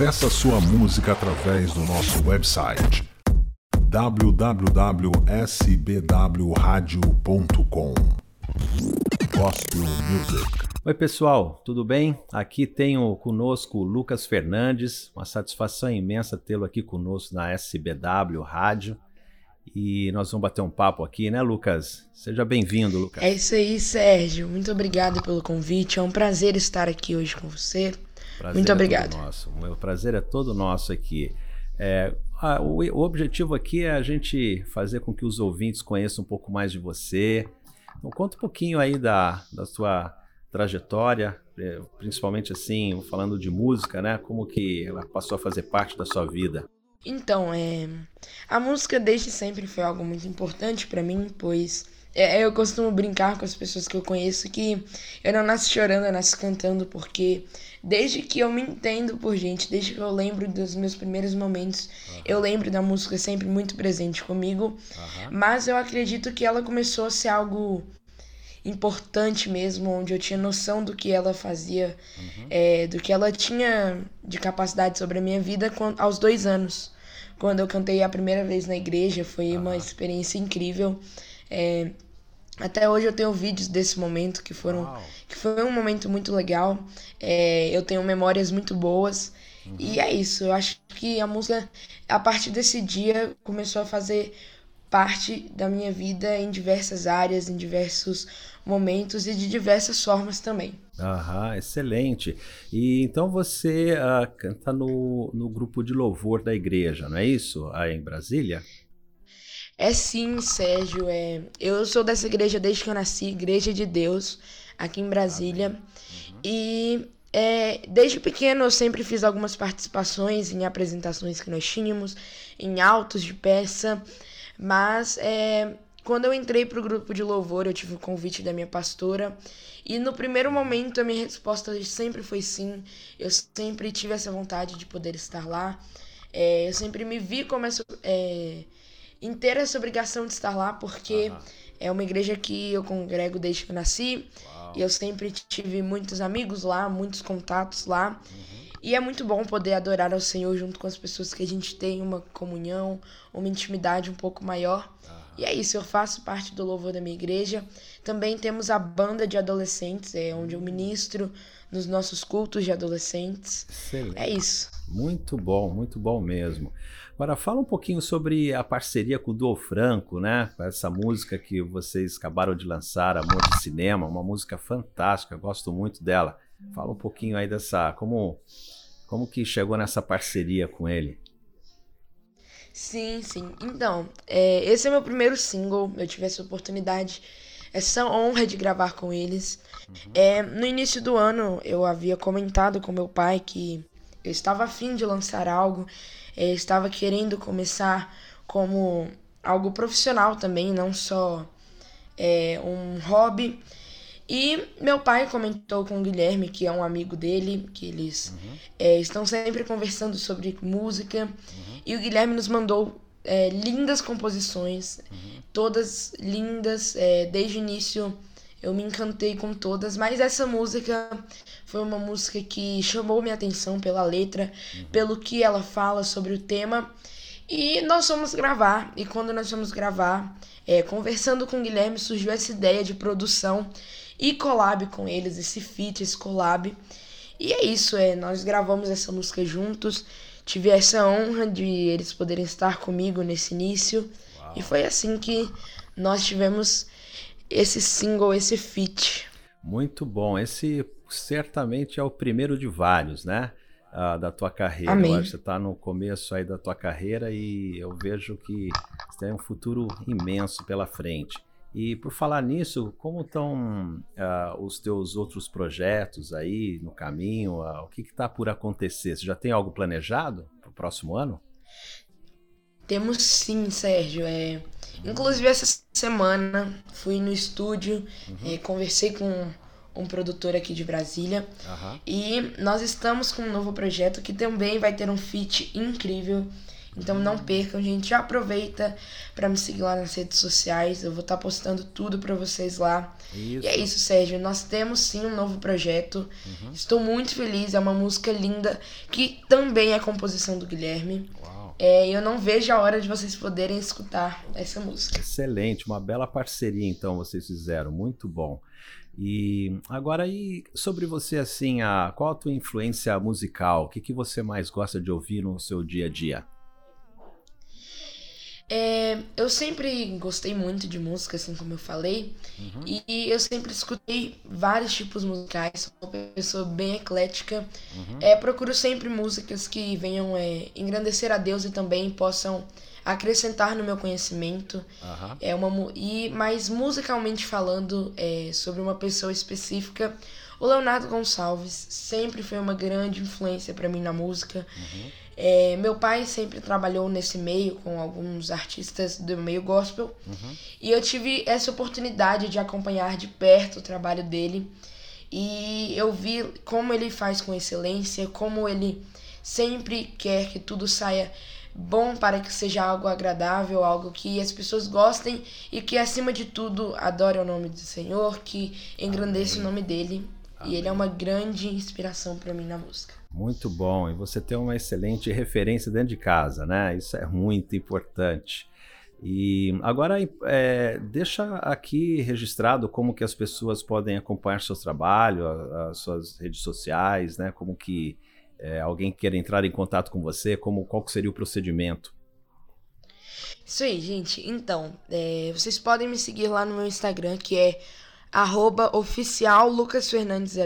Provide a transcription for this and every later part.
Peça sua música através do nosso website www.sbwradio.com Gospel Music. Oi, pessoal, tudo bem? Aqui tenho conosco o Lucas Fernandes. Uma satisfação imensa tê-lo aqui conosco na SBW Rádio. E nós vamos bater um papo aqui, né, Lucas? Seja bem-vindo, Lucas. É isso aí, Sérgio. Muito obrigado pelo convite. É um prazer estar aqui hoje com você. Prazer Muito é obrigado. nosso. O prazer é todo nosso aqui. É, a- o, o objetivo aqui é a gente fazer com que os ouvintes conheçam um pouco mais de você. Então, conta um pouquinho aí da, da sua trajetória, é, principalmente assim, falando de música, né? Como que ela passou a fazer parte da sua vida. Então, é, a música desde sempre foi algo muito importante pra mim, pois é, eu costumo brincar com as pessoas que eu conheço que eu não nasci chorando, eu nasci cantando, porque desde que eu me entendo por gente, desde que eu lembro dos meus primeiros momentos, eu lembro da música sempre muito presente comigo. Mas eu acredito que ela começou a ser algo importante mesmo, onde eu tinha noção do que ela fazia, é, do que ela tinha de capacidade sobre a minha vida aos dois anos. Quando eu cantei a primeira vez na igreja, foi uma experiência incrível. É, até hoje eu tenho vídeos desse momento que foram Uau. que foi um momento muito legal. É, eu tenho memórias muito boas. E é isso. Eu acho que a música, a partir desse dia, começou a fazer parte da minha vida em diversas áreas, em diversos momentos e de diversas formas também. Aham, excelente. E então você ah, canta no, no grupo de louvor da igreja, não é isso? Aí em Brasília? É sim, Sérgio. É... Eu sou dessa igreja desde que eu nasci, Igreja de Deus, aqui em Brasília. E é, desde pequeno eu sempre fiz algumas participações em apresentações que nós tínhamos, em autos de peça. Mas é, quando eu entrei para o grupo de louvor, eu tive o convite da minha pastora. E no primeiro momento a minha resposta sempre foi sim. Eu sempre tive essa vontade de poder estar lá. É, eu sempre me vi como essa. É, ter essa obrigação de estar lá, porque é uma igreja que eu congrego desde que eu nasci. E eu sempre tive muitos amigos lá, muitos contatos lá. E é muito bom poder adorar ao Senhor junto com as pessoas que a gente tem uma comunhão, uma intimidade um pouco maior. E é isso, eu faço parte do louvor da minha igreja. Também temos a banda de adolescentes, é onde eu ministro nos nossos cultos de adolescentes. Excelente. É isso. Muito bom, muito bom mesmo. Agora fala um pouquinho sobre a parceria com o Duo Franco, né? Essa música que vocês acabaram de lançar, Amor de Cinema, uma música fantástica, eu gosto muito dela. Fala um pouquinho aí dessa, como como que chegou nessa parceria com ele? Sim, sim. Então, é, esse é meu primeiro single. Eu tive essa oportunidade, essa honra de gravar com eles. É, no início do ano, eu havia comentado com meu pai que eu estava afim de lançar algo, é, estava querendo começar como algo profissional também, não só é, um hobby. E meu pai comentou com o Guilherme, que é um amigo dele, que eles é, estão sempre conversando sobre música. E o Guilherme nos mandou é, lindas composições, todas lindas. é, desde o início eu me encantei com todas, mas essa música foi uma música que chamou minha atenção pela letra, pelo que ela fala sobre o tema. E nós fomos gravar, e quando nós fomos gravar, é, conversando com o Guilherme, surgiu essa ideia de produção e collab com eles, esse feat, esse collab. E é isso, é, nós gravamos essa música juntos. Tive essa honra de eles poderem estar comigo nesse início. E foi assim que nós tivemos esse single, esse feat. Muito bom. Esse certamente é o primeiro de vários, né? Ah, da tua carreira. Amém. Eu acho que você está no começo aí da tua carreira e eu vejo que você tem um futuro imenso pela frente. E por falar nisso, como estão ah, os teus outros projetos aí no caminho? Ah, o que está por acontecer? Você já tem algo planejado para o próximo ano? Temos sim, Sérgio. É... Inclusive, essa semana fui no estúdio, é, conversei com um produtor aqui de Brasília. Aham. E nós estamos com um novo projeto que também vai ter um feat incrível. Então não percam, gente. Já aproveita para me seguir lá nas redes sociais. Eu vou estar tá postando tudo para vocês lá. Isso. E é isso, Sérgio. Nós temos sim um novo projeto. Uhum. Estou muito feliz. É uma música linda que também é composição do Guilherme. Uau. É, eu não vejo a hora de vocês poderem escutar essa música. Excelente, uma bela parceria então vocês fizeram, muito bom. E agora aí sobre você assim, a qual a tua influência musical? O que, que você mais gosta de ouvir no seu dia a dia? É, eu sempre gostei muito de música, assim como eu falei, uhum. e eu sempre escutei vários tipos musicais, sou uma pessoa bem eclética. Uhum. É, procuro sempre músicas que venham é, engrandecer a Deus e também possam acrescentar no meu conhecimento. Uhum. É uma, e, mas musicalmente falando é, sobre uma pessoa específica, o Leonardo Gonçalves sempre foi uma grande influência para mim na música. Uhum. É, meu pai sempre trabalhou nesse meio com alguns artistas do meio gospel uhum. e eu tive essa oportunidade de acompanhar de perto o trabalho dele e eu vi como ele faz com excelência, como ele sempre quer que tudo saia bom para que seja algo agradável, algo que as pessoas gostem e que acima de tudo adore o nome do Senhor, que engrandeça o nome dele. Amém. E ele é uma grande inspiração para mim na música. Muito bom. E você tem uma excelente referência dentro de casa, né? Isso é muito importante. E agora é, deixa aqui registrado como que as pessoas podem acompanhar seu trabalho, as suas redes sociais, né? Como que é, alguém queira entrar em contato com você, como qual seria o procedimento? Isso aí, gente. Então, é, vocês podem me seguir lá no meu Instagram, que é arroba oficial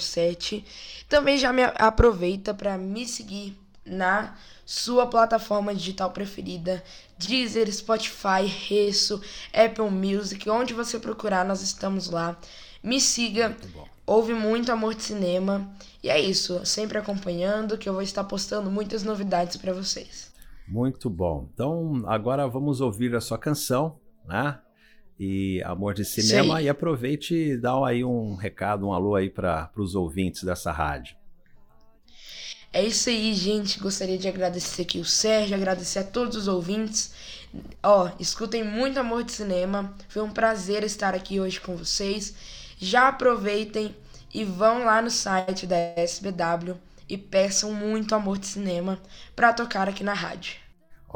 07 Também já me aproveita para me seguir na sua plataforma digital preferida, Deezer, Spotify, Resso, Apple Music, onde você procurar, nós estamos lá. Me siga, ouve muito Amor de Cinema. E é isso, sempre acompanhando, que eu vou estar postando muitas novidades para vocês. Muito bom. Então, agora vamos ouvir a sua canção, né? E Amor de Cinema. Sim. E aproveite e dá aí um recado, um alô aí para os ouvintes dessa rádio. É isso aí, gente. Gostaria de agradecer aqui o Sérgio, agradecer a todos os ouvintes. Ó, escutem muito Amor de Cinema. Foi um prazer estar aqui hoje com vocês. Já aproveitem e vão lá no site da SBW e peçam muito Amor de Cinema para tocar aqui na rádio.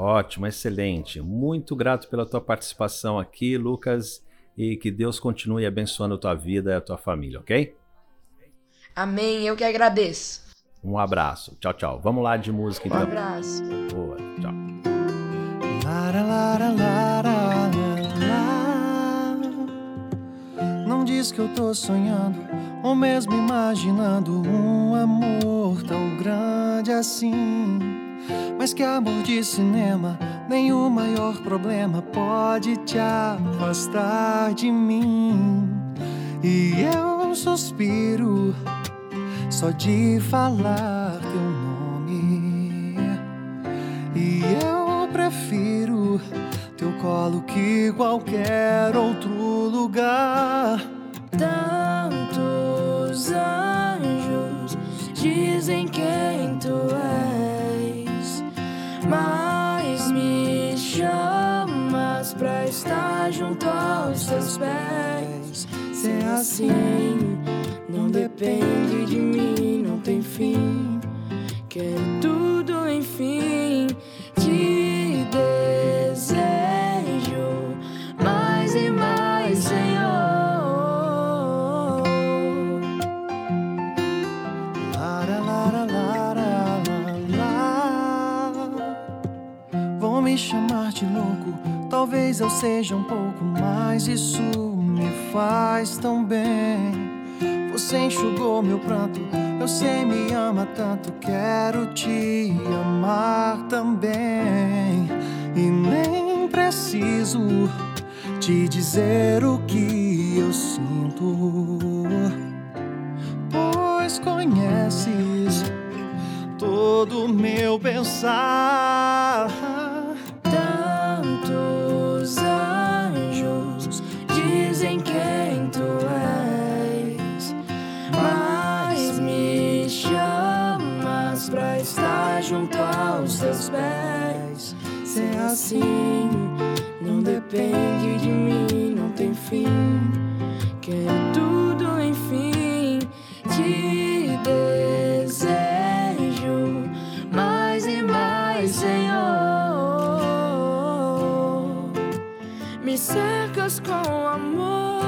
Ótimo, excelente. Muito grato pela tua participação aqui, Lucas, e que Deus continue abençoando a tua vida e a tua família, ok? Amém, eu que agradeço. Um abraço. Tchau, tchau. Vamos lá de música então. Um abraço. Boa, tchau. Não diz que eu tô sonhando, ou mesmo imaginando um amor tão grande assim. Mas que amor de cinema, nenhum maior problema pode te afastar de mim. E eu suspiro só de falar teu nome. E eu prefiro teu colo que qualquer outro lugar. Tantos anjos dizem quem tu és, estar junto aos teus pés. Se é assim não depende de mim, não tem fim. Seja um pouco mais. Isso me faz tão bem. Você enxugou meu pranto, eu sei me ama tanto, quero te amar também. E nem preciso te dizer o que eu sinto, pois conheces todo o meu pensar. Assim. Não depende de mim, não tem fim. Quero tudo, enfim. Te desejo mais e mais, Senhor. Me cercas com amor.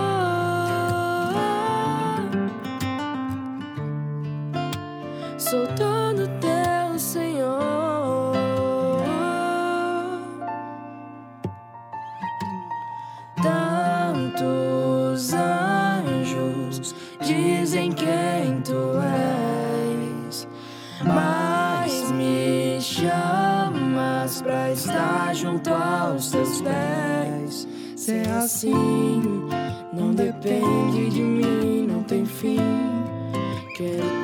Sou todo chamas pra estar junto aos teus pés. Ser assim não depende de mim, não tem fim. Quero